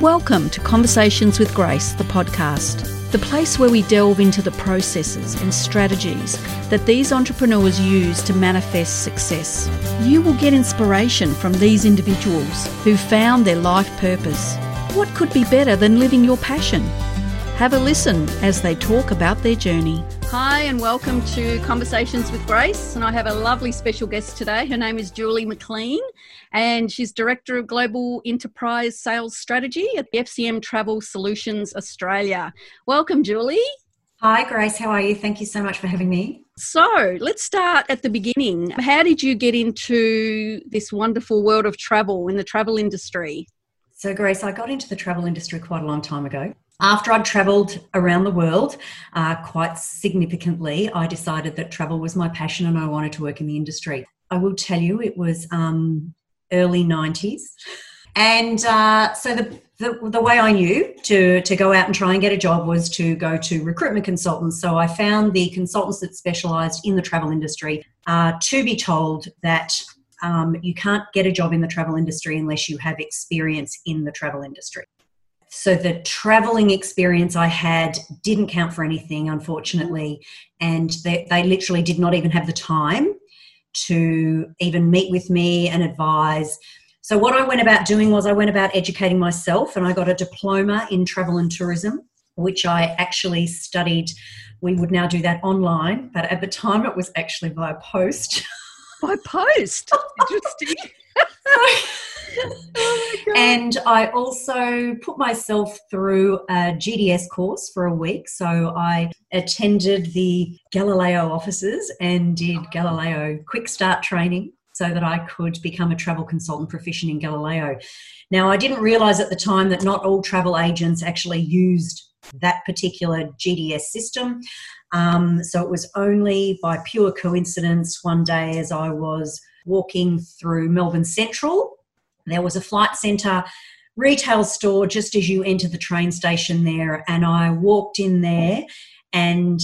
Welcome to Conversations with Grace, the podcast, the place where we delve into the processes and strategies that these entrepreneurs use to manifest success. You will get inspiration from these individuals who found their life purpose. What could be better than living your passion? Have a listen as they talk about their journey. Hi, and welcome to Conversations with Grace. And I have a lovely special guest today. Her name is Julie McLean, and she's Director of Global Enterprise Sales Strategy at FCM Travel Solutions Australia. Welcome, Julie. Hi, Grace. How are you? Thank you so much for having me. So let's start at the beginning. How did you get into this wonderful world of travel in the travel industry? So, Grace, I got into the travel industry quite a long time ago. After I'd travelled around the world uh, quite significantly, I decided that travel was my passion and I wanted to work in the industry. I will tell you, it was um, early 90s. And uh, so the, the, the, way I knew to, to go out and try and get a job was to go to recruitment consultants. So I found the consultants that specialised in the travel industry uh, to be told that um, you can't get a job in the travel industry unless you have experience in the travel industry so the traveling experience I had didn't count for anything, unfortunately. And they, they literally did not even have the time to even meet with me and advise. So, what I went about doing was I went about educating myself and I got a diploma in travel and tourism, which I actually studied. We would now do that online, but at the time it was actually via post. By post? Interesting. Oh and I also put myself through a GDS course for a week. So I attended the Galileo offices and did Galileo quick start training so that I could become a travel consultant proficient in Galileo. Now, I didn't realize at the time that not all travel agents actually used that particular GDS system. Um, so it was only by pure coincidence one day as I was walking through Melbourne Central there was a flight centre retail store just as you enter the train station there, and I walked in there and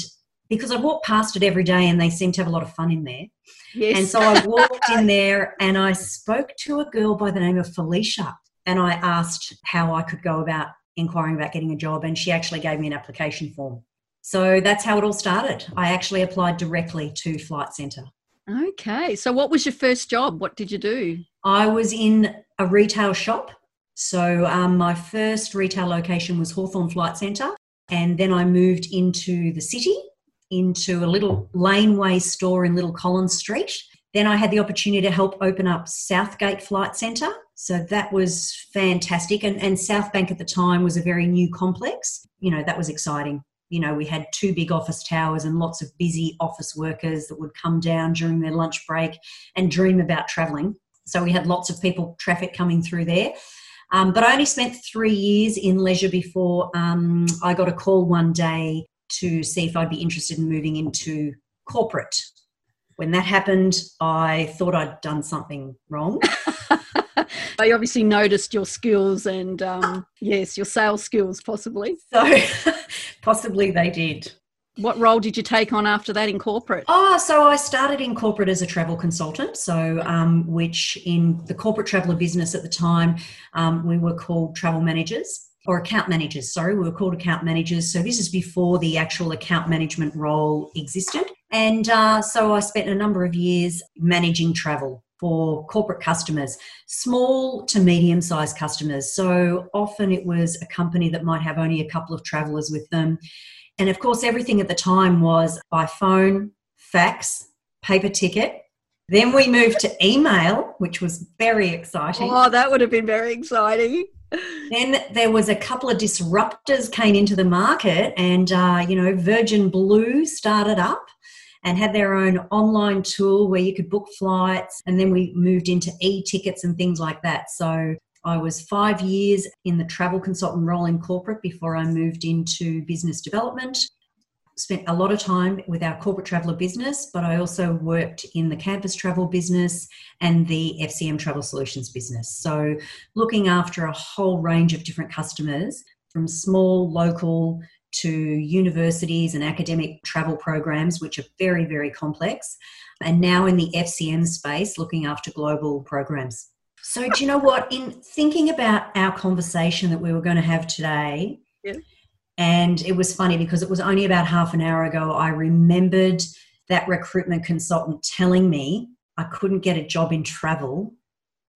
because I walked past it every day and they seem to have a lot of fun in there. Yes. And so I walked in there and I spoke to a girl by the name of Felicia and I asked how I could go about inquiring about getting a job and she actually gave me an application form. So that's how it all started. I actually applied directly to Flight Centre. Okay. So what was your first job? What did you do? I was in a retail shop. So um, my first retail location was Hawthorn Flight Centre. And then I moved into the city, into a little laneway store in Little Collins Street. Then I had the opportunity to help open up Southgate Flight Centre. So that was fantastic. And, and South Bank at the time was a very new complex. You know, that was exciting. You know, we had two big office towers and lots of busy office workers that would come down during their lunch break and dream about travelling. So we had lots of people, traffic coming through there. Um, but I only spent three years in leisure before um, I got a call one day to see if I'd be interested in moving into corporate. When that happened, I thought I'd done something wrong. I obviously noticed your skills and um, yes, your sales skills possibly. So possibly they did. What role did you take on after that in corporate? Oh, so I started in corporate as a travel consultant. So, um, which in the corporate traveller business at the time, um, we were called travel managers or account managers. Sorry, we were called account managers. So this is before the actual account management role existed. And uh, so I spent a number of years managing travel for corporate customers, small to medium sized customers. So often it was a company that might have only a couple of travelers with them and of course, everything at the time was by phone, fax, paper ticket. Then we moved to email, which was very exciting. Oh, that would have been very exciting. Then there was a couple of disruptors came into the market, and uh, you know, Virgin Blue started up and had their own online tool where you could book flights. And then we moved into e-tickets and things like that. So I was five years in the travel consultant role in corporate before I moved into business development. Spent a lot of time with our corporate traveller business, but I also worked in the campus travel business and the FCM travel solutions business. So, looking after a whole range of different customers from small, local to universities and academic travel programs, which are very, very complex. And now in the FCM space, looking after global programs. So, do you know what? In thinking about our conversation that we were going to have today, Yeah. and it was funny because it was only about half an hour ago, I remembered that recruitment consultant telling me I couldn't get a job in travel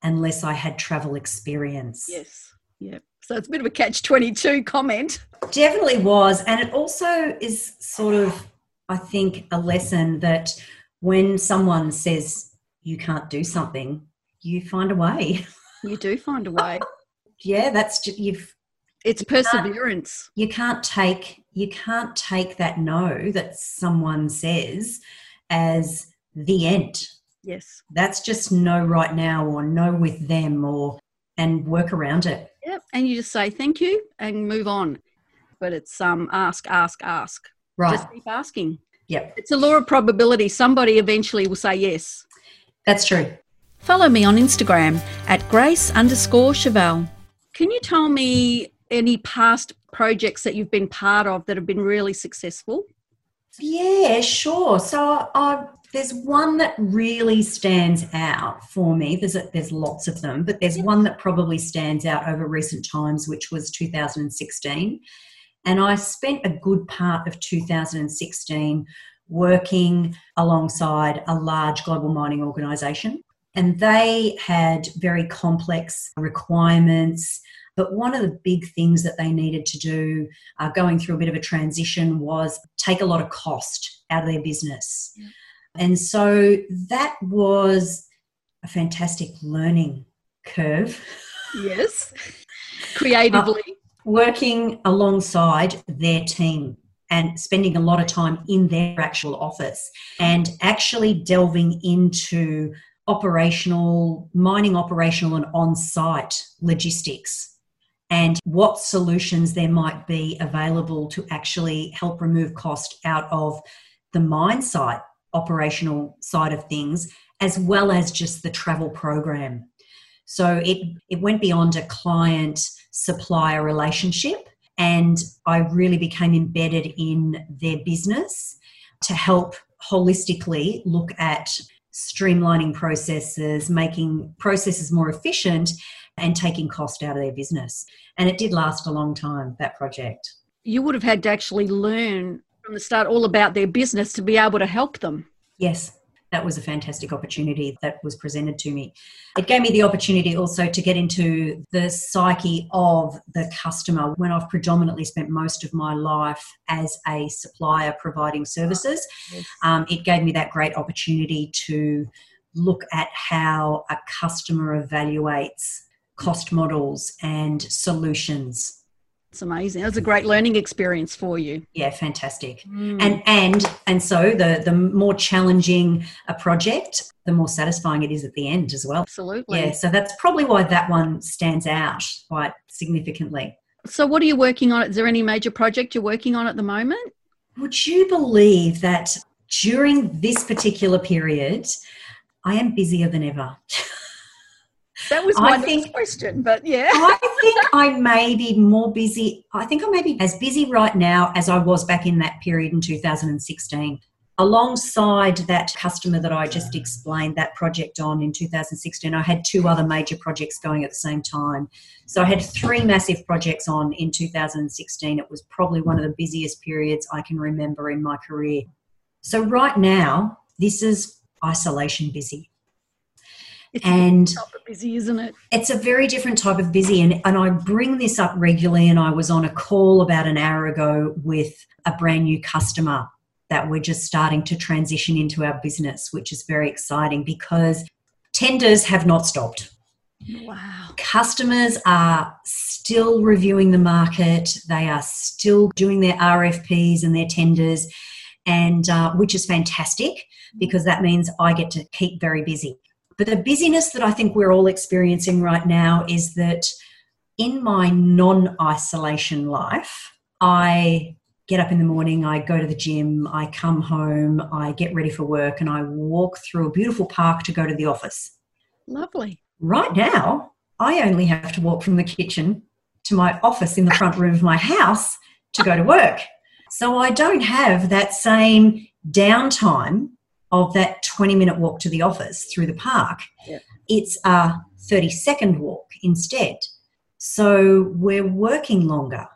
unless I had travel experience. Yes. Yeah. So it's a bit of a catch 22 comment. Definitely was. And it also is sort of, I think, a lesson that when someone says you can't do something, you find a way. You do find a way. yeah, that's just, you've It's perseverance. you can't take you can't take that no that someone says as the end. Yes. That's just no right now or no with them or and work around it. Yep. And you just say thank you and move on. But it's um ask, ask, ask. Right. Just keep asking. Yep. It's a law of probability. Somebody eventually will say yes. That's true. Follow me on Instagram at grace underscore Chivell. Can you tell me any past projects that you've been part of that have been really successful? Yeah, sure. So I, there's one that really stands out for me. There's a, there's lots of them, but there's one that probably stands out over recent times, which was 2016. And I spent a good part of 2016 working alongside a large global mining organisation, and they had very complex requirements. But one of the big things that they needed to do, uh, going through a bit of a transition, was take a lot of cost out of their business. Yeah. And so that was a fantastic learning curve. Yes. Creatively. Uh, working alongside their team and spending a lot of time in their actual office and actually delving into operational, mining operational and on site logistics and what solutions there might be available to actually help remove cost out of the mine site operational side of things as well as just the travel program so it it went beyond a client supplier relationship and i really became embedded in their business to help holistically look at streamlining processes making processes more efficient and taking cost out of their business. And it did last a long time, that project. You would have had to actually learn from the start all about their business to be able to help them. Yes, that was a fantastic opportunity that was presented to me. It gave me the opportunity also to get into the psyche of the customer when I've predominantly spent most of my life as a supplier providing services. Yes. Um, it gave me that great opportunity to look at how a customer evaluates cost models and solutions. It's amazing. It was a great learning experience for you. Yeah, fantastic. Mm. And and and so the the more challenging a project, the more satisfying it is at the end as well. Absolutely. Yeah, so that's probably why that one stands out quite significantly. So, what are you working on? Is there any major project you're working on at the moment? Would you believe that during this particular period, I am busier than ever? That was my think- question, but yeah. I think I may be more busy. I think I may be as busy right now as I was back in that period in 2016. Alongside that customer that I just explained that project on in 2016, I had two other major projects going at the same time. So I had three massive projects on in 2016. It was probably one of the busiest periods I can remember in my career. So right now, this is isolation busy. It's And busy, isn't it? it's a very different type of busy and, and i bring this up regularly and i was on a call about an hour ago with a brand new customer that we're just starting to transition into our business which is very exciting because tenders have not stopped Wow. customers are still reviewing the market they are still doing their rfps and their tenders and uh, which is fantastic because that means i get to keep very busy but the busyness that i think we're all experiencing right now is that in my non-isolation life i get up in the morning i go to the gym i come home i get ready for work and i walk through a beautiful park to go to the office Lovely. Right now, I only have to walk from the kitchen to my office in the front room of my house to go to work. So I don't have that same downtime of that 20 minute walk to the office through the park. Yeah. it's a 30 second walk instead. So we're working longer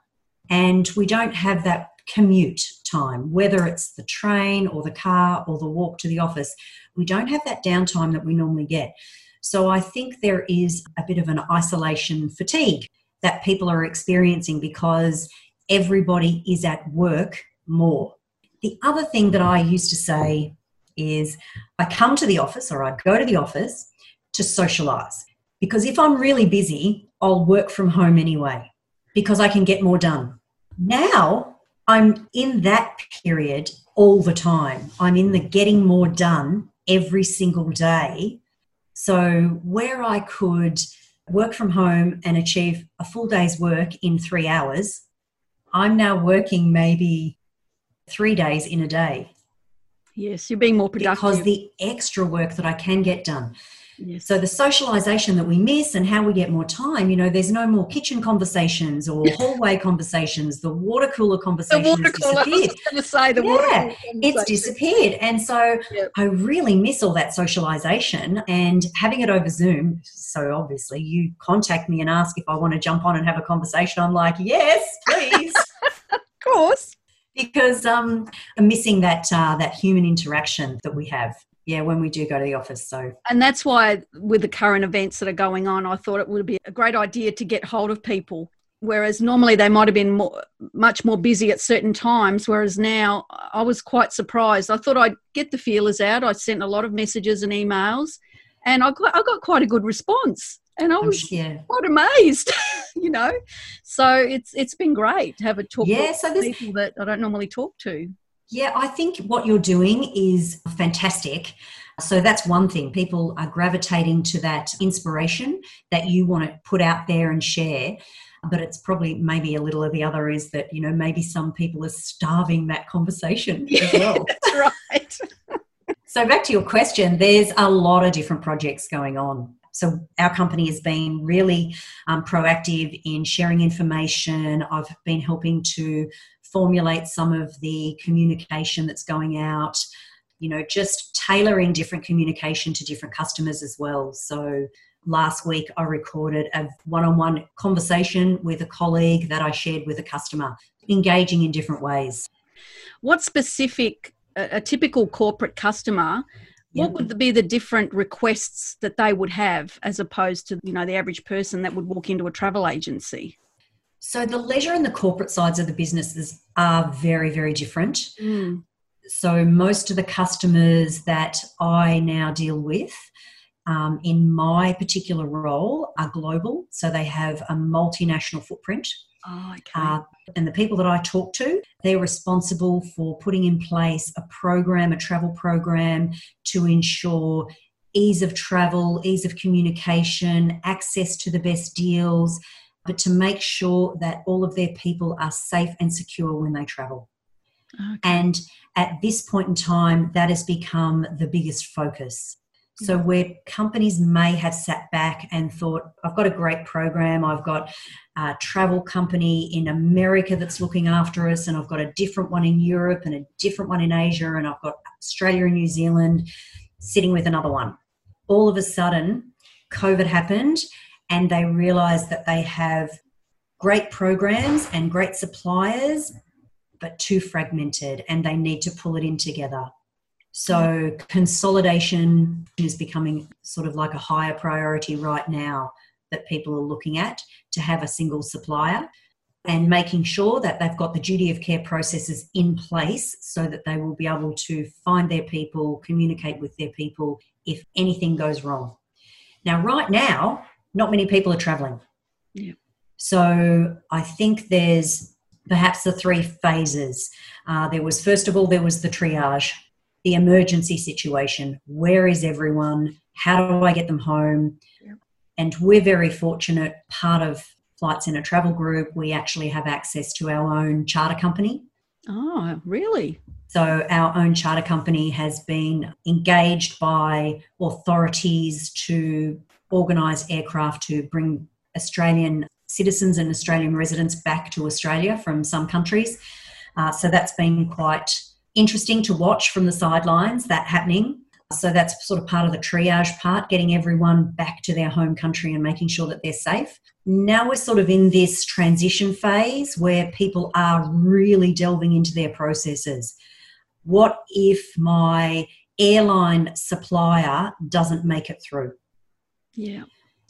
and we don't have that commute time, whether it's the train or the car or the walk to the office. We don't have that downtime that we normally get. So I think there is a bit of an isolation fatigue that people are experiencing because everybody is at work more. The other thing that I used to say is I come to the office or I go to the office to socialize. Because if I'm really busy, I'll work from home anyway because I can get more done. Now I'm in that period all the time. I'm in the getting more done every single day. So, where I could work from home and achieve a full day's work in three hours, I'm now working maybe three days in a day. Yes, you're being more productive. Because the extra work that I can get done. Yes. So the socialization that we miss and how we get more time, you know, there's no more kitchen conversations or hallway conversations. The water cooler conversations the water cooler, disappeared. I was say the yeah, water it's disappeared. And so yep. I really miss all that socialization and having it over Zoom. So obviously you contact me and ask if I want to jump on and have a conversation. I'm like, yes, please. of course because um, I'm missing that uh, that human interaction that we have yeah when we do go to the office so. And that's why with the current events that are going on i thought it would be a great idea to get hold of people. Whereas normally they might have been more, much more busy at certain times whereas now i was quite surprised. I thought i'd get the feelers out. I sent a lot of messages and emails and i got, I got quite a good response and i was yeah. quite amazed you know so it's it's been great to have a talk yeah, so people that i don't normally talk to yeah, I think what you're doing is fantastic. So that's one thing. People are gravitating to that inspiration that you want to put out there and share. But it's probably maybe a little of the other is that, you know, maybe some people are starving that conversation yeah, as well. That's right. so back to your question, there's a lot of different projects going on. So our company has been really um, proactive in sharing information. I've been helping to formulate some of the communication that's going out, you know, just tailoring different communication to different customers as well. So last week I recorded a one on one conversation with a colleague that I shared with a customer, engaging in different ways. What specific, a typical corporate customer, what would be the different requests that they would have as opposed to you know the average person that would walk into a travel agency so the leisure and the corporate sides of the businesses are very, very different. Mm. So most of the customers that I now deal with um, in my particular role are global. So they have a multinational footprint. Oh, okay. Uh, and the people that I talk to, they're responsible for putting in place a program, a travel program to ensure ease of travel, ease of communication, access to the best deals, but to make sure that all of their people are safe and secure when they travel. Okay. And at this point in time, that has become the biggest focus. So, where companies may have sat back and thought, I've got a great program, I've got a travel company in America that's looking after us, and I've got a different one in Europe and a different one in Asia, and I've got Australia and New Zealand sitting with another one. All of a sudden, COVID happened, and they realize that they have great programs and great suppliers, but too fragmented, and they need to pull it in together. So, consolidation is becoming sort of like a higher priority right now that people are looking at to have a single supplier and making sure that they've got the duty of care processes in place so that they will be able to find their people, communicate with their people if anything goes wrong. Now, right now, not many people are traveling. Yeah. So I think there's perhaps the three phases. Uh, there was, first of all, there was the triage, the emergency situation. Where is everyone? How do I get them home? Yeah. And we're very fortunate, part of Flight Centre Travel Group, we actually have access to our own charter company. Oh, really? So, our own charter company has been engaged by authorities to organise aircraft to bring Australian citizens and Australian residents back to Australia from some countries. Uh, so that's been quite interesting to watch from the sidelines, that happening. So that's sort of part of the triage part, getting everyone back to their home country and making sure that they're safe. Now we're sort of in this transition phase where people are really delving into their processes. What if my airline supplier doesn't make it through? Yeah.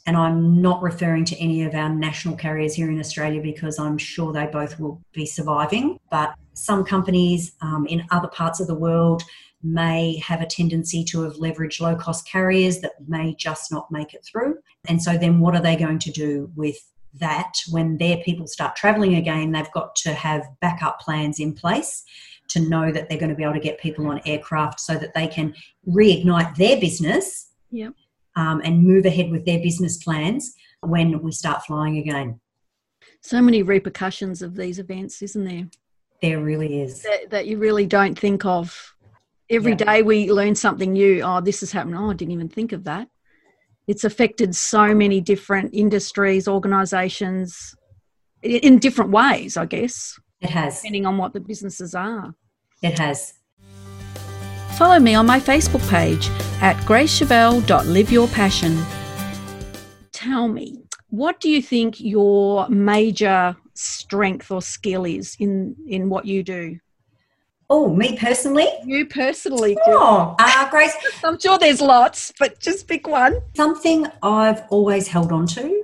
And I'm not referring to any of our national carriers here in Australia because I'm sure they both will be surviving. But some companies um, in other parts of the world may have a tendency to have leveraged low cost carriers that may just not make it through. And so then what are they going to do with that when their people start traveling again? They've got to have backup plans in place to know that they're going to be able to get people on aircraft so that they can reignite their business yep. um, and move ahead with their business plans when we start flying again. So many repercussions of these events, isn't there? There really is. That, that you really don't think of. Every yeah. day we learn something new. Oh, this has happened. Oh, I didn't even think of that. It's affected so many different industries, organisations, in different ways, I guess. It has. Depending on what the businesses are. It has. Follow me on my Facebook page at gracechivell.liveyourpassion. Tell me, what do you think your major strength or skill is in, in what you do? Oh, me personally? You personally. Oh, uh, Grace. I'm sure there's lots, but just pick one. Something I've always held on to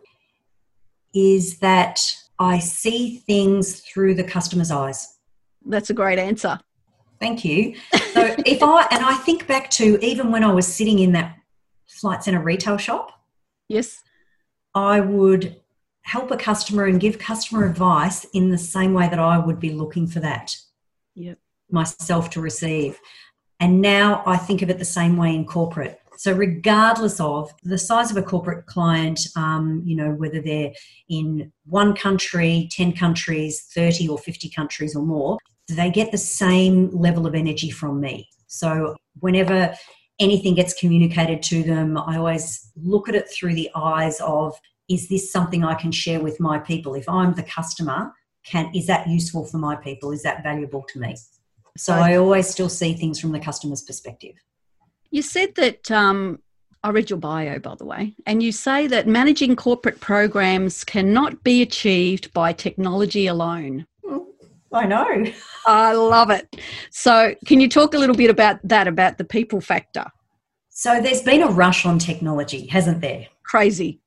is that I see things through the customer's eyes. That's a great answer. Thank you. So if I and I think back to even when I was sitting in that flight center retail shop. Yes. I would help a customer and give customer advice in the same way that I would be looking for that. Yep. Myself to receive. And now I think of it the same way in corporate. So, regardless of the size of a corporate client, um, you know, whether they're in one country, 10 countries, 30 or 50 countries or more, they get the same level of energy from me. So, whenever anything gets communicated to them, I always look at it through the eyes of is this something I can share with my people? If I'm the customer, can is that useful for my people? Is that valuable to me? So I always still see things from the customer's perspective. You said that um, I read your bio, by the way, and you say that managing corporate programs cannot be achieved by technology alone. I know. I love it. So, can you talk a little bit about that, about the people factor? So, there's been a rush on technology, hasn't there? Crazy.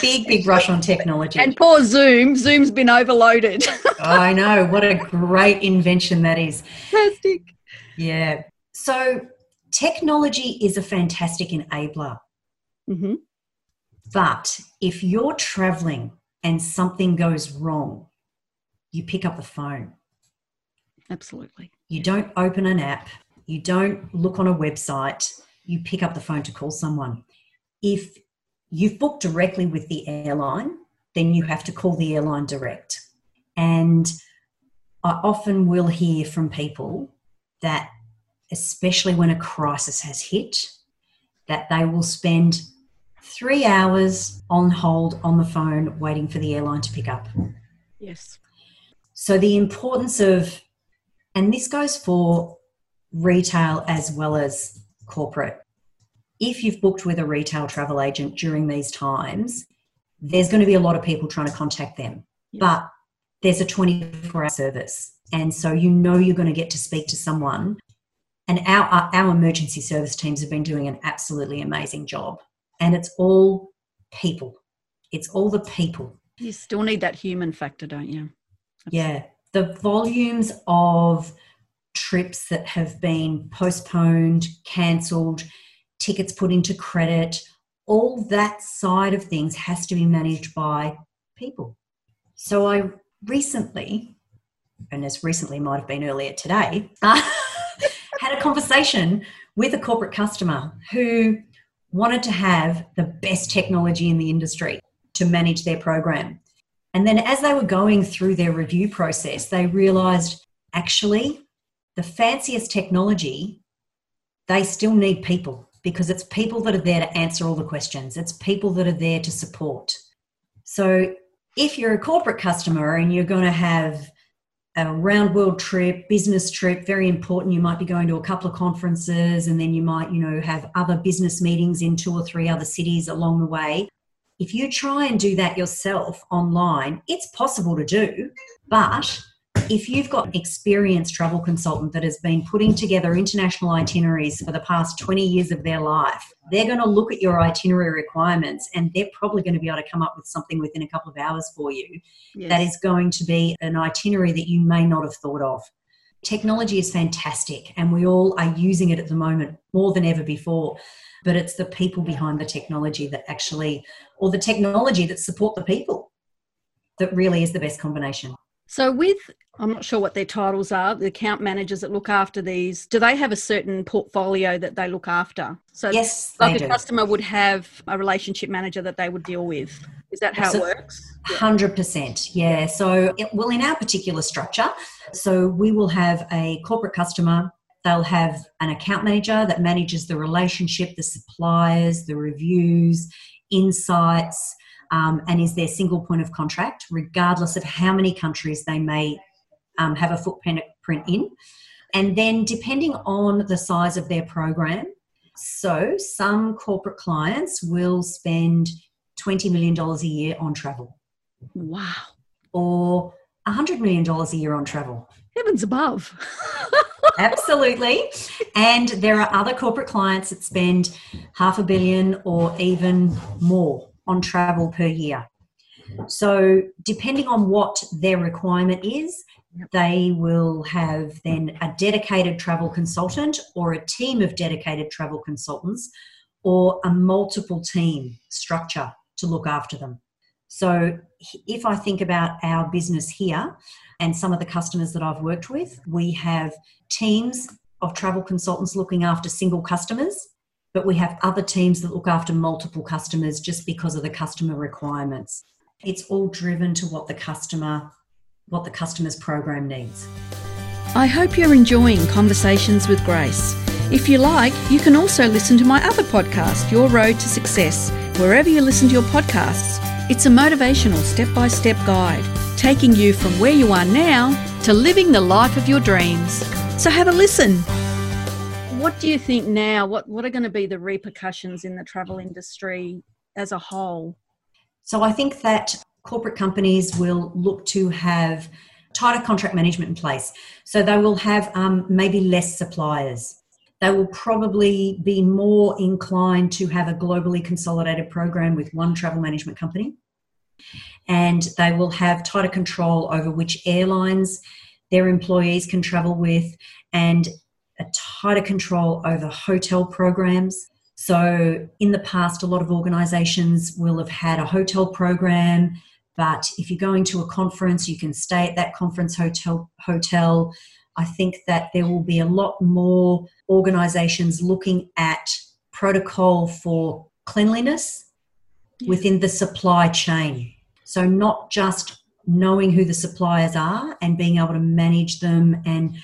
Big, big rush on technology. And poor Zoom. Zoom's been overloaded. I know. What a great invention that is. Fantastic. Yeah. So, technology is a fantastic enabler. Mm-hmm. But if you're traveling and something goes wrong, you pick up the phone. Absolutely. You don't open an app, you don't look on a website, you pick up the phone to call someone. If you've booked directly with the airline, then you have to call the airline direct. And I often will hear from people that, especially when a crisis has hit, that they will spend three hours on hold on the phone waiting for the airline to pick up. Yes. So, the importance of, and this goes for retail as well as corporate. If you've booked with a retail travel agent during these times, there's going to be a lot of people trying to contact them. Yes. But there's a 24 hour service. And so you know you're going to get to speak to someone. And our, uh, our emergency service teams have been doing an absolutely amazing job. And it's all people, it's all the people. You still need that human factor, don't you? Yeah, the volumes of trips that have been postponed, cancelled, tickets put into credit, all that side of things has to be managed by people. So I recently, and as recently might have been earlier today, had a conversation with a corporate customer who wanted to have the best technology in the industry to manage their program. And then as they were going through their review process, they realized actually the fanciest technology, they still need people because it's people that are there to answer all the questions, it's people that are there to support. So if you're a corporate customer and you're going to have a round world trip, business trip, very important. You might be going to a couple of conferences and then you might, you know, have other business meetings in two or three other cities along the way. If you try and do that yourself online, it's possible to do, but if you've got an experienced travel consultant that has been putting together international itineraries for the past 20 years of their life, they're going to look at your itinerary requirements and they're probably going to be able to come up with something within a couple of hours for you yes. that is going to be an itinerary that you may not have thought of. Technology is fantastic and we all are using it at the moment more than ever before. But it's the people behind the technology that actually, or the technology that support the people, that really is the best combination. So, with I'm not sure what their titles are, the account managers that look after these, do they have a certain portfolio that they look after? So, yes, like a do. customer would have a relationship manager that they would deal with. Is that how so, it works? Hundred percent, yeah. So, it, well, in our particular structure, so we will have a corporate customer. They'll have an account manager that manages the relationship, the suppliers, the reviews, insights um, and is their single point of contract, regardless of how many countries they may um, have a footprint in. And then, depending on the size of their program, so some corporate clients will spend $20 million a year on travel. Wow. Or $100 million a year on travel. Heavens above. Absolutely. And there are other corporate clients that spend half a billion or even more on travel per year. So, depending on what their requirement is, they will have then a dedicated travel consultant or a team of dedicated travel consultants or a multiple team structure to look after them. So, if I think about our business here and some of the customers that I've worked with, we have teams of travel consultants looking after single customers but we have other teams that look after multiple customers just because of the customer requirements. It's all driven to what the customer what the customer's program needs. I hope you're enjoying Conversations with Grace. If you like, you can also listen to my other podcast, Your Road to Success, wherever you listen to your podcasts. It's a motivational step by step guide, taking you from where you are now to living the life of your dreams. So have a listen what do you think now? What what are going to be the repercussions in the travel industry as a whole? So I think that corporate companies will look to have tighter contract management in place. So they will have um, maybe less suppliers. They will probably be more inclined to have a globally consolidated program with one travel management company. And they will have tighter control over which airlines their employees can travel with and a tighter control over hotel programs. So, in the past, a lot of organizations will have had a hotel program, but if you're going to a conference, you can stay at that conference hotel. hotel. I think that there will be a lot more organizations looking at protocol for cleanliness yeah. within the supply chain. So, not just knowing who the suppliers are and being able to manage them and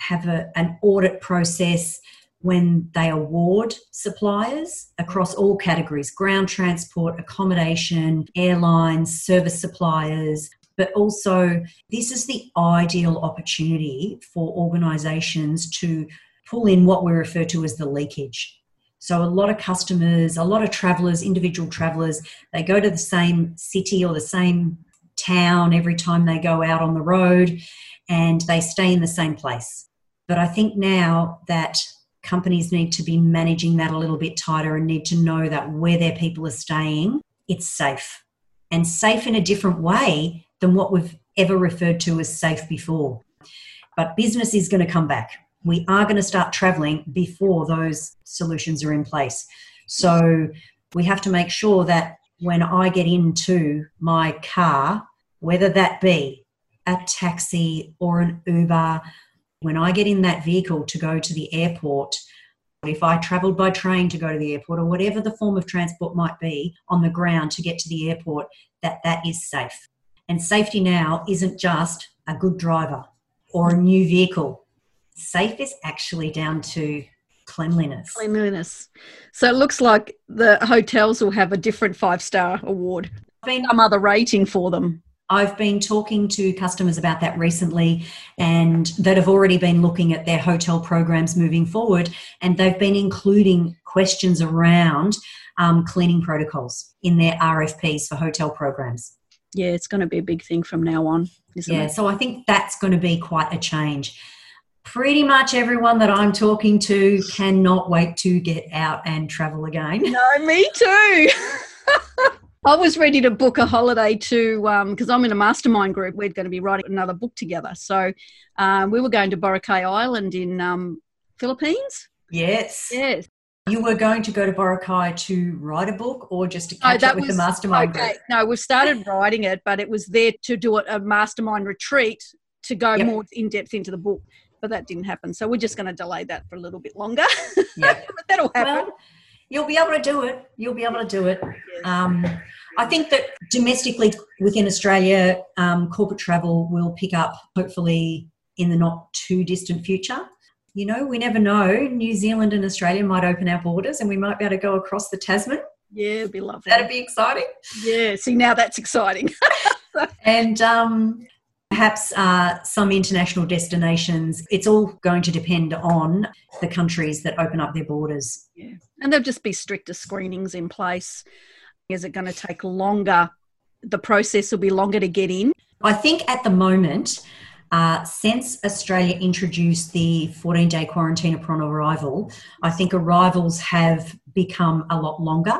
have a, an audit process when they award suppliers across all categories ground transport, accommodation, airlines, service suppliers. But also, this is the ideal opportunity for organisations to pull in what we refer to as the leakage. So, a lot of customers, a lot of travellers, individual travellers, they go to the same city or the same town every time they go out on the road and they stay in the same place. But I think now that companies need to be managing that a little bit tighter and need to know that where their people are staying, it's safe and safe in a different way than what we've ever referred to as safe before. But business is going to come back. We are going to start traveling before those solutions are in place. So we have to make sure that when I get into my car, whether that be a taxi or an Uber when I get in that vehicle to go to the airport, if I travelled by train to go to the airport or whatever the form of transport might be on the ground to get to the airport, that that is safe. And safety now isn't just a good driver or a new vehicle. Safe is actually down to cleanliness. Cleanliness. So it looks like the hotels will have a different five star award, some other rating for them. I've been talking to customers about that recently and that have already been looking at their hotel programs moving forward. And they've been including questions around um, cleaning protocols in their RFPs for hotel programs. Yeah, it's going to be a big thing from now on, isn't yeah, it? so I think that's going to be quite a change. Pretty much everyone that I'm talking to cannot wait to get out and travel again. No, me too. I was ready to book a holiday to because um, I'm in a mastermind group. We're going to be writing another book together. So um, we were going to Boracay Island in um, Philippines. Yes. Yes. You were going to go to Boracay to write a book or just to catch up with was, the mastermind okay. group? No, we've started writing it, but it was there to do it, a mastermind retreat to go yep. more in depth into the book. But that didn't happen. So we're just going to delay that for a little bit longer. Yeah. but that'll happen. Well, you'll be able to do it. You'll be able to do it. Um, I think that domestically within Australia, um, corporate travel will pick up hopefully in the not too distant future. You know, we never know. New Zealand and Australia might open our borders and we might be able to go across the Tasman. Yeah, it'd be lovely. That'd be exciting. Yeah, see, now that's exciting. and um, perhaps uh, some international destinations. It's all going to depend on the countries that open up their borders. Yeah, and there'll just be stricter screenings in place. Is it going to take longer? The process will be longer to get in. I think at the moment, uh, since Australia introduced the 14 day quarantine upon arrival, I think arrivals have become a lot longer,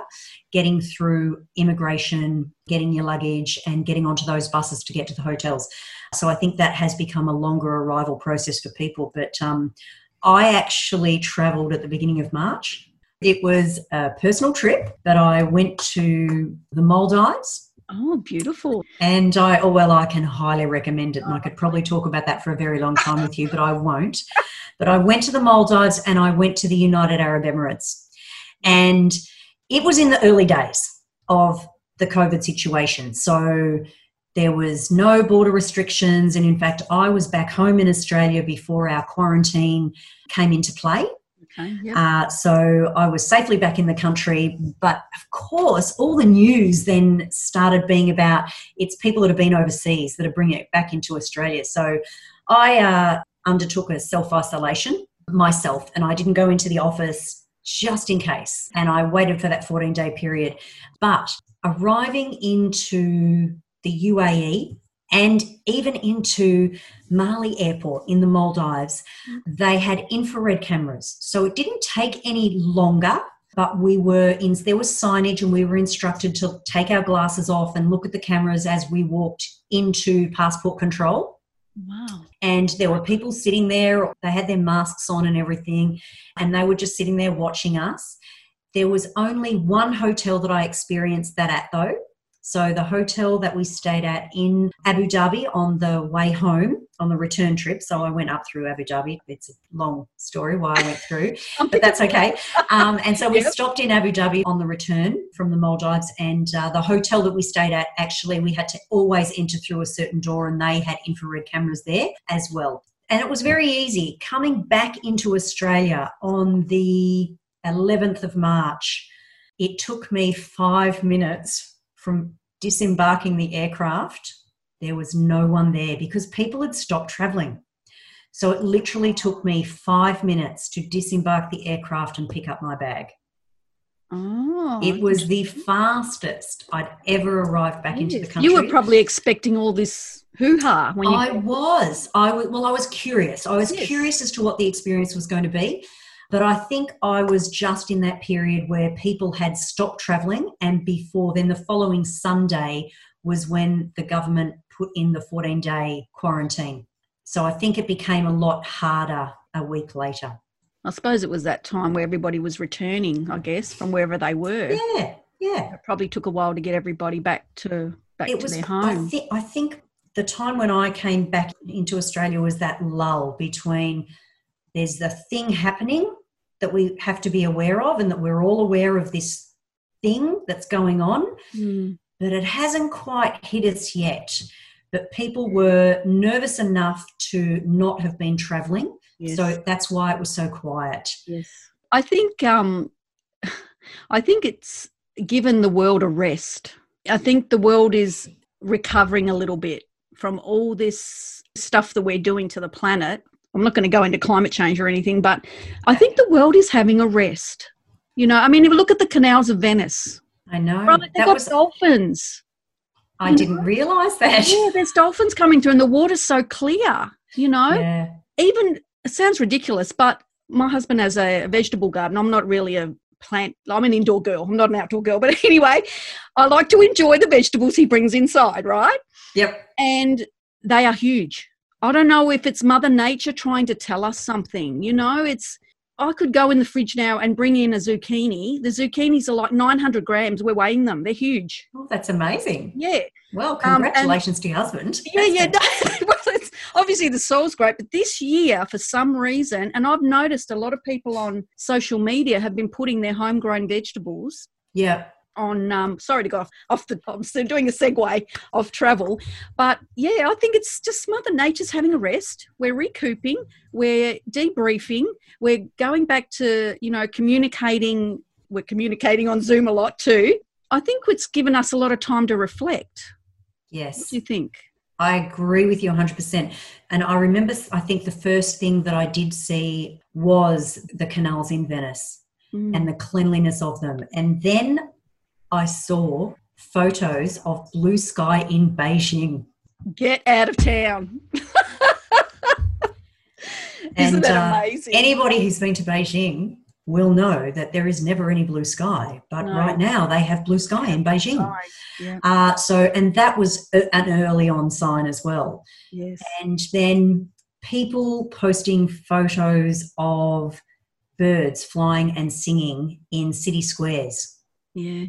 getting through immigration, getting your luggage, and getting onto those buses to get to the hotels. So I think that has become a longer arrival process for people. But um, I actually travelled at the beginning of March. It was a personal trip that I went to the Maldives. Oh, beautiful. And I, oh, well, I can highly recommend it. And I could probably talk about that for a very long time with you, but I won't. But I went to the Maldives and I went to the United Arab Emirates. And it was in the early days of the COVID situation. So there was no border restrictions. And in fact, I was back home in Australia before our quarantine came into play. Okay, yep. uh, so I was safely back in the country. But of course, all the news then started being about it's people that have been overseas that are bringing it back into Australia. So I uh, undertook a self isolation myself and I didn't go into the office just in case. And I waited for that 14 day period. But arriving into the UAE, and even into Malé Airport in the Maldives, they had infrared cameras. So it didn't take any longer, but we were in, there was signage and we were instructed to take our glasses off and look at the cameras as we walked into passport control. Wow. And there were people sitting there, they had their masks on and everything, and they were just sitting there watching us. There was only one hotel that I experienced that at, though, so the hotel that we stayed at in Abu Dhabi on the way home on the return trip. So I went up through Abu Dhabi. It's a long story why I went through, but that's okay. Um, and so we yep. stopped in Abu Dhabi on the return from the Maldives, and uh, the hotel that we stayed at actually we had to always enter through a certain door, and they had infrared cameras there as well. And it was very easy coming back into Australia on the 11th of March. It took me five minutes from disembarking the aircraft, there was no one there because people had stopped traveling. So it literally took me five minutes to disembark the aircraft and pick up my bag. Oh, it was the fastest I'd ever arrived back into the country. You were probably expecting all this hoo ha when you. I was. I was. Well, I was curious. I was yes. curious as to what the experience was going to be. But I think I was just in that period where people had stopped travelling, and before then, the following Sunday was when the government put in the 14 day quarantine. So I think it became a lot harder a week later. I suppose it was that time where everybody was returning, I guess, from wherever they were. Yeah, yeah. It probably took a while to get everybody back to back it to was, their home. I think, I think the time when I came back into Australia was that lull between there's the thing happening that we have to be aware of and that we're all aware of this thing that's going on mm. but it hasn't quite hit us yet but people were nervous enough to not have been traveling yes. so that's why it was so quiet yes i think um i think it's given the world a rest i think the world is recovering a little bit from all this stuff that we're doing to the planet. I'm not going to go into climate change or anything, but I think the world is having a rest. You know, I mean, if you look at the canals of Venice, I know. right, they've that got was, dolphins. I didn't realize that. Yeah, there's dolphins coming through, and the water's so clear. You know, Yeah. even it sounds ridiculous, but my husband has a vegetable garden. I'm not really a plant. I'm an indoor girl. I'm not an outdoor girl. But anyway, I like to enjoy the vegetables he brings inside. Right, Yep. and they are huge. I don't know if it's Mother Nature trying to tell us something. You know, it's. I could go in the fridge now and bring in a zucchini. The zucchinis are like 900 grams. We're weighing them. They're huge. Oh, that's amazing. Yeah. Well, Um, and- congratulations to your husband. Yeah, That's yeah. No, well, it's, obviously, the soil's great, but this year, for some reason, and I've noticed a lot of people on social media have been putting their homegrown vegetables Yeah. On. Um, sorry to go off, off the. I'm doing a segue of travel, but yeah, I think it's just Mother Nature's having a rest. We're recouping. We're debriefing. We're going back to you know communicating. We're communicating on Zoom a lot too. I think it's given us a lot of time to reflect. What Yes. do you think? I agree with you 100%. And I remember, I think the first thing that I did see was the canals in Venice Mm. and the cleanliness of them. And then I saw photos of blue sky in Beijing. Get out of town. Isn't And, that uh, amazing? Anybody who's been to Beijing will know that there is never any blue sky. But No. right now they have blue sky in Beijing. Yeah. Uh, so, and that was a- an early on sign as well. Yes. and then people posting photos of birds flying and singing in city squares. Yeah.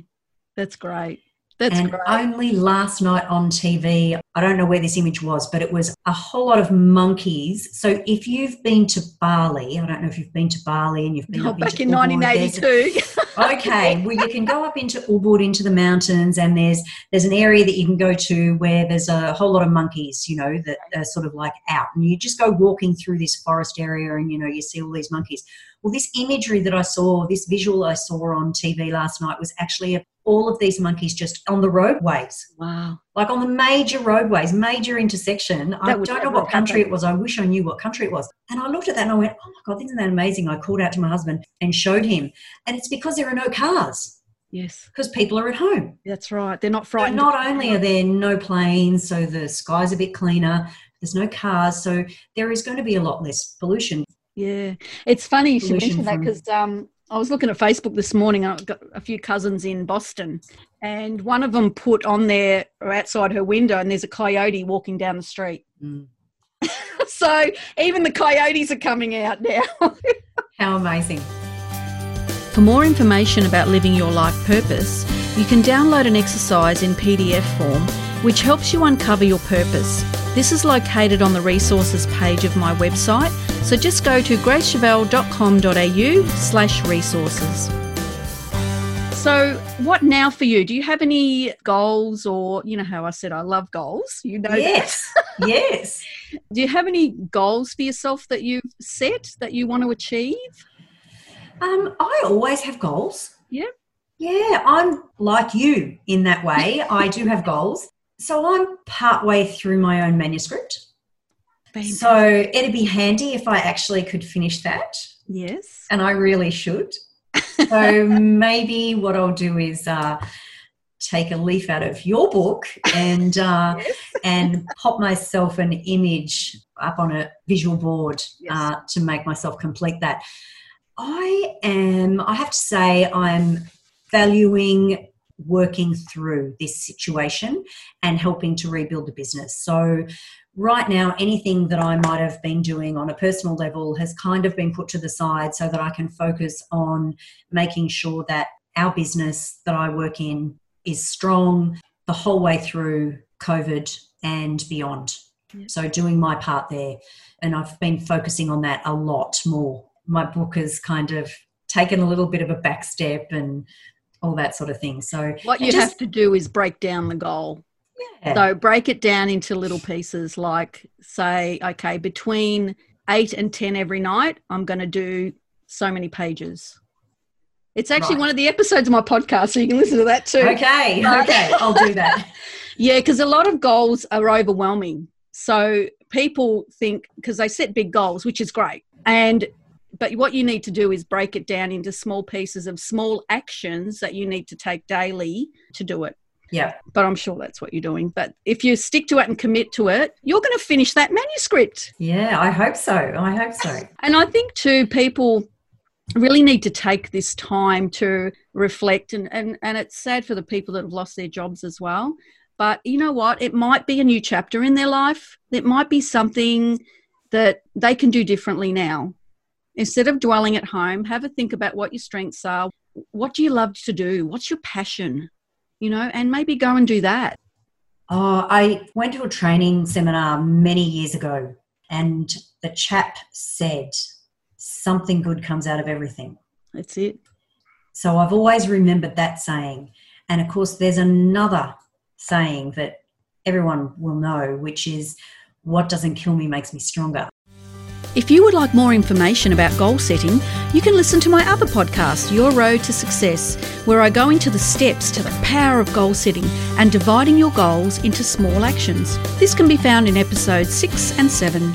That's great. That's and great. only last night on TV, I don't know where this image was, but it was a whole lot of monkeys. So if you've been to Bali, I don't know if you've been to Bali and you've been Oh, back in Ubud, 1982. okay well you can go up into ubud into the mountains and there's there's an area that you can go to where there's a whole lot of monkeys you know that are sort of like out and you just go walking through this forest area and you know you see all these monkeys well this imagery that i saw this visual i saw on tv last night was actually of all of these monkeys just on the roadways wow. like on the major roadways, major intersection. I That would don't know what country it was. I wish I knew what country it was. And I looked at that and I went, oh my God, isn't that amazing? I called out to my husband and showed him. And it's because there are no cars, Yes. because people are at home. That's right. They're not So not only are there no planes, so the sky's a bit cleaner, there's no cars, so there is going to be a lot less pollution. Yeah, it's funny you should mention that because um, I was looking at Facebook this morning. I've got a few cousins in Boston, and one of them put on there or outside her window, and there's a coyote walking down the street. Mm. so even the coyotes are coming out now. How amazing. For more information about living your life purpose, you can download an exercise in PDF form which helps you uncover your purpose. This is located on the resources page of my website, so just go to gracechivell.com.au slash resources. So, what now for you? Do you have any goals, or you know how I said I love goals? You know. Yes, yes. Do you have any goals for yourself that you've set that you want to achieve? Um, I always have goals. Yeah. Yeah, I'm like you in that way. I do have goals. So I'm partway through my own manuscript. So it'd be handy if I actually could finish that, yes. and I really should. So maybe what I'll do is uh, take a leaf out of your book and uh, Yes. and pop myself an image up on a visual board Yes. uh, to make myself complete that. I am, I have to say, I'm valuing working through this situation and helping to rebuild the business. So, right now, anything that I might have been doing on a personal level has kind of been put to the side so that I can focus on making sure that our business that I work in is strong the whole way through COVID and beyond. Yeah. So, doing my part there. And I've been focusing on that a lot more. My book has kind of taken a little bit of a back step and all that sort of thing. So, What you just- have to do is break down the goal. yeah. So break it down into little pieces like say, okay, between eight and 10 every night, I'm going to do so many pages. It's actually Right. one of the episodes of my podcast, so you can listen to that too. okay, okay, I'll do that. Yeah, because a lot of goals are overwhelming. So people think because they set big goals, which is great, and but what you need to do is break it down into small pieces of small actions that you need to take daily to do it. Yeah. But I'm sure that's what you're doing. But if you stick to it and commit to it, you're going to finish that manuscript. Yeah, I hope so. I hope so. And I think too, people really need to take this time to reflect and, and, and it's sad for the people that have lost their jobs as well. But you know what? It might be a new chapter in their life. It might be something that they can do differently now. Instead of dwelling at home, have a think about what your strengths are. What do you love to do? What's your passion? You know, and maybe go and do that. Oh, I went to a training seminar many years ago, and the chap said, Something good comes out of everything. That's it. So I've always remembered that saying. And of course, there's another saying that everyone will know, which is, What doesn't kill me makes me stronger. If you would like more information about goal setting, you can listen to my other podcast, Your Road to Success, where I go into the steps to the power of goal setting and dividing your goals into small actions. This can be found in episodes 6 and 7.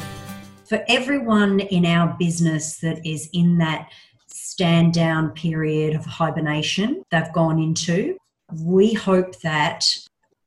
For everyone in our business that is in that stand down period of hibernation they've gone into, we hope that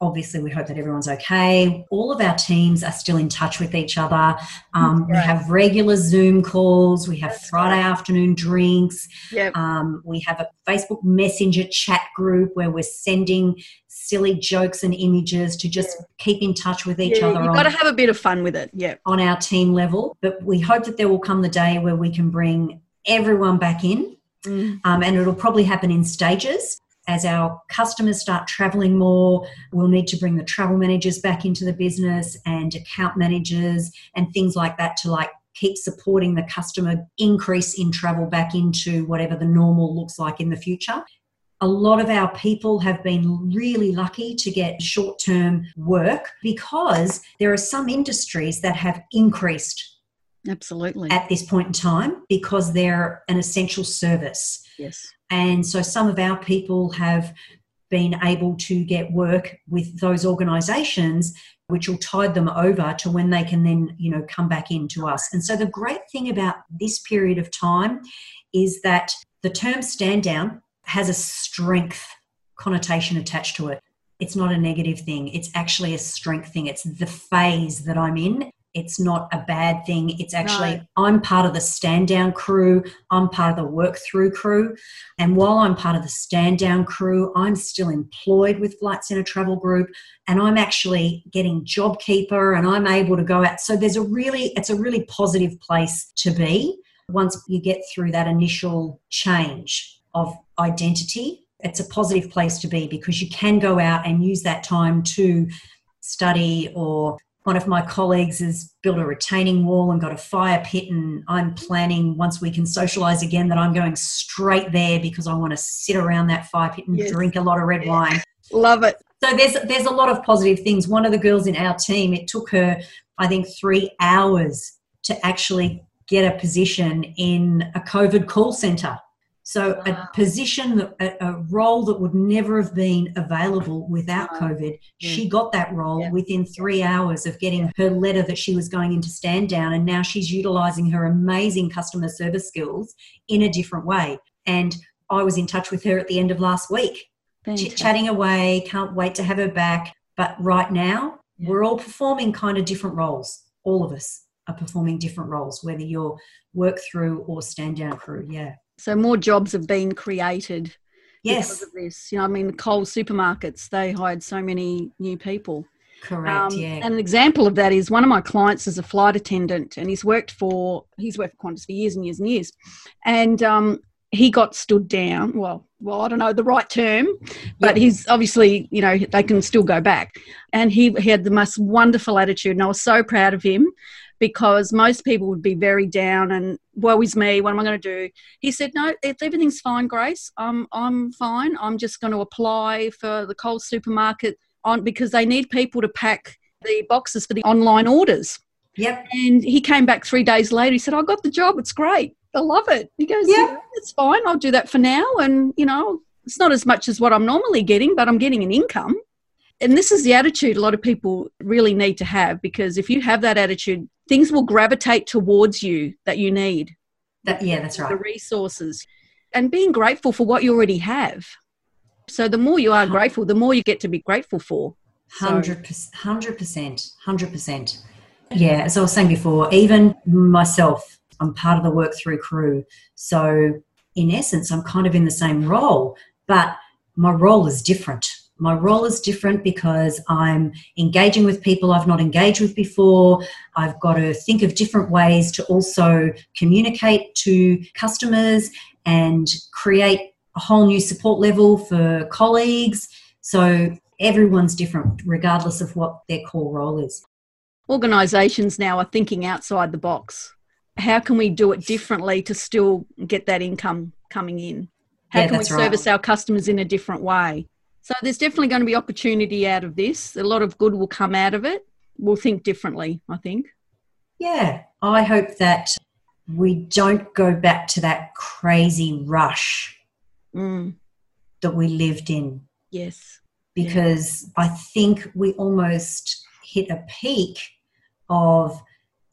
obviously we hope that everyone's okay all of our teams are still in touch with each other um, right. we have regular zoom calls we have That's friday right. afternoon drinks yep. um, we have a facebook messenger chat group where we're sending silly jokes and images to just yeah. keep in touch with each yeah, other you've got to have a bit of fun with it yeah on our team level but we hope that there will come the day where we can bring everyone back in mm. um, and it'll probably happen in stages as our customers start traveling more, we'll need to bring the travel managers back into the business and account managers and things like that to like keep supporting the customer increase in travel back into whatever the normal looks like in the future. A lot of our people have been really lucky to get short term work because there are some industries that have increased absolutely at this point in time because they're an essential service. Yes. And so some of our people have been able to get work with those organizations which will tide them over to when they can then you know come back into us. And so the great thing about this period of time is that the term stand down has a strength connotation attached to it. It's not a negative thing. It's actually a strength thing. It's the phase that i'm in it's not a bad thing. It's actually, no. I'm part of the stand down crew, I'm part of the work through crew. And while I'm part of the stand down crew, I'm still employed with Flight Centre Travel Group and I'm actually getting JobKeeper and I'm able to go out. So there's a really, it's a really positive place to be once you get through that initial change of identity. It's a positive place to be because you can go out and use that time to study or one of my colleagues has built a retaining wall and got a fire pit and i'm planning once we can socialize again that i'm going straight there because i want to sit around that fire pit and yes. drink a lot of red wine. Love it. So there's there's a lot of positive things. One of the girls in our team it took her i think three hours to actually get a position in a covid call center so wow. a position, that, a, a, role that would never have been available without uh-huh. COVID, yeah. she got that role yeah. within three hours of getting yeah. her letter that she was going into stand down, and now she's utilizing her amazing customer service skills in a different way. And I was in touch with her at the end of last week, chit chatting away. Can't wait to have her back. But right now, we're all performing kind of different roles. All of us are performing different roles, whether you're work through or stand down crew. Yeah. So more jobs have been created yes. because of this. You know, I mean, the Coles supermarkets, they hired so many new people. Correct. Um, yeah. And an example of that is one of my clients is a flight attendant, and he's worked for he's worked for Qantas for years and years and years, and um, he got stood down. Well, well, I don't know the right term, but he's obviously you know they can still go back, and he, he had the most wonderful attitude, and I was so proud of him because most people would be very down and woe is me what am i going to do? He said no everything's fine grace i'm i'm fine. I'm just going to apply for the coles supermarket on because they need people to pack the boxes for the online orders. Yep. And he came back three days later he said i got the job it's great i love it. He goes yeah it's fine i'll do that for now and you know it's not as much as what i'm normally getting but i'm getting an income. And this is the attitude a lot of people really need to have because if you have that attitude, things will gravitate towards you that you need. That, yeah, that's right. The resources and being grateful for what you already have. So the more you are grateful, the more you get to be grateful for. Hundred percent, hundred percent, hundred percent. Yeah, as I was saying before, even myself, I'm part of the work through crew. So in essence, I'm kind of in the same role, but my role is different. My role is different because I'm engaging with people I've not engaged with before. I've got to think of different ways to also communicate to customers and create a whole new support level for colleagues. So everyone's different, regardless of what their core role is. Organisations now are thinking outside the box. How can we do it differently to still get that income coming in? How yeah, can we service right. our customers in a different way? So there's definitely going to be opportunity out of this. A lot of good will come out of it. We'll think differently, I think. Yeah, I hope that we don't go back to that crazy rush mm. that we lived in. Yes. Because yeah. I think we almost hit a peak of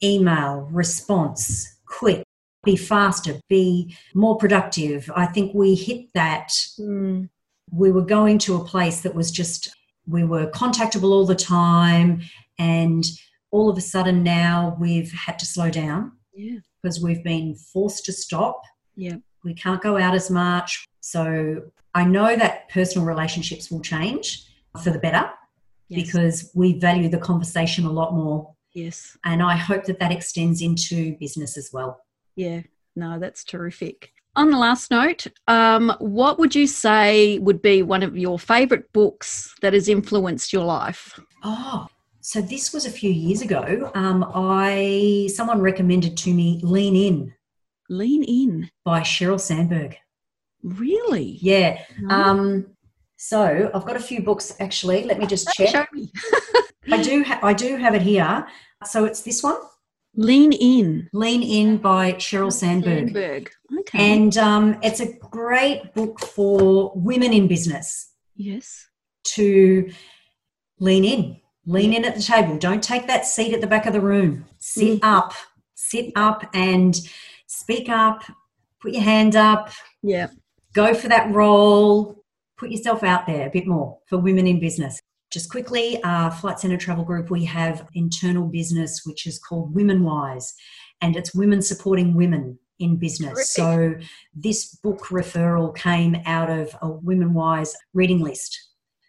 email response, quick, be faster, be more productive. I think we hit that. Mm. We were going to a place that was just, we were contactable all the time. And all of a sudden now we've had to slow down. Yeah because we've been forced to stop. Yeah. We can't go out as much. So I know that personal relationships will change for the better yes. because we value the conversation a lot more. Yes. And I hope that that extends into business as well. Yeah. No, that's terrific. On the last note, um, what would you say would be one of your favourite books that has influenced your life? Oh, so this was a few years ago. Um, I someone recommended to me "Lean In." Lean In by Sheryl Sandberg. Really? Yeah. Um, so I've got a few books actually. Let me just check. Show me. I do. Ha- I do have it here. So it's this one. Lean In. Lean In by Sheryl Sandberg. Sandberg. Okay. And um, it's a great book for women in business. Yes. To lean in Lean in at the table. Don't take that seat at the back of the room. Sit mm. up. Sit up and speak up. Put your hand up. Yeah. Go for that role. Put yourself out there a bit more for women in business. Just quickly, uh, Flight Centre Travel Group, we have internal business which is called Women Wise, and it's women supporting women in business. Terrific. So this book referral came out of a Women Wise reading list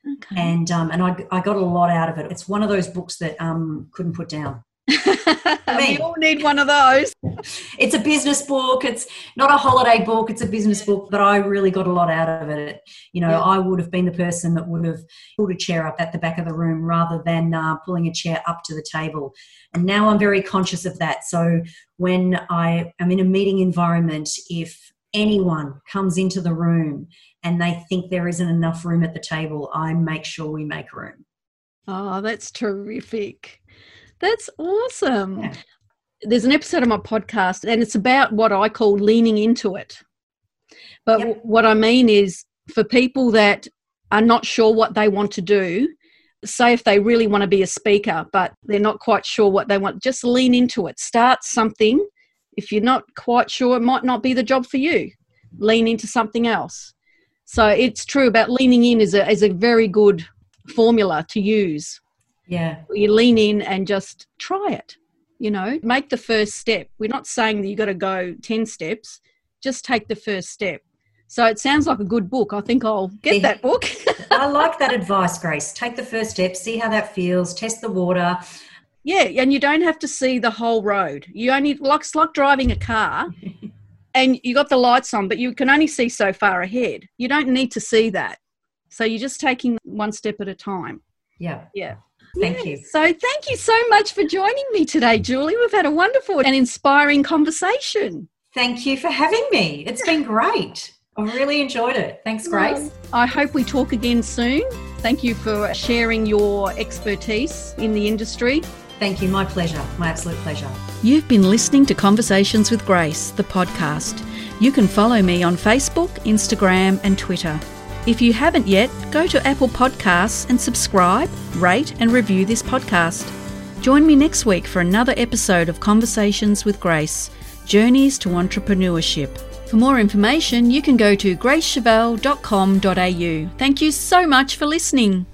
Okay. And um, and I, I got a lot out of it. It's one of those books that um couldn't put down. we all need one of those. It's a business book. It's not a holiday book. It's a business book, but I really got a lot out of it. You know, yeah. I would have been the person that would have pulled a chair up at the back of the room rather than uh, pulling a chair up to the table. And now I'm very conscious of that. So when I am in a meeting environment, if anyone comes into the room and they think there isn't enough room at the table, I make sure we make room. Oh, that's terrific. That's awesome. Yeah. There's an episode of my podcast, and it's about what I call leaning into it. But yep. what I mean is for people that are not sure what they want to do, say if they really want to be a speaker, but they're not quite sure what they want, just lean into it. Start something. If you're not quite sure, it might not be the job for you. Lean into something else. So it's true about leaning in is a is a very good formula to use. Yeah. You lean in and just try it. You know, make the first step. We're not saying that you've got to go 10 steps, just take the first step. So it sounds like a good book. I think I'll get that book. I like that advice, Grace. Take the first step, see how that feels, test the water. Yeah, and you don't have to see the whole road. You only like it's like driving a car. and you got the lights on, but you can only see so far ahead. You don't need to see that. So you're just taking one step at a time. Yeah. Yeah. Thank yeah. you. So thank you so much for joining me today, Julie. We've had a wonderful and inspiring conversation. Thank you for having me. It's been great. I really enjoyed it. Thanks, Grace. I hope we talk again soon. Thank you for sharing your expertise in the industry. Thank you. My pleasure. My absolute pleasure. You've been listening to Conversations with Grace, the podcast. You can follow me on Facebook, Instagram, and Twitter. If you haven't yet, go to Apple Podcasts and subscribe, rate, and review this podcast. Join me next week for another episode of Conversations with Grace Journeys to Entrepreneurship. For more information, you can go to gracechivell.com.au. Thank you so much for listening.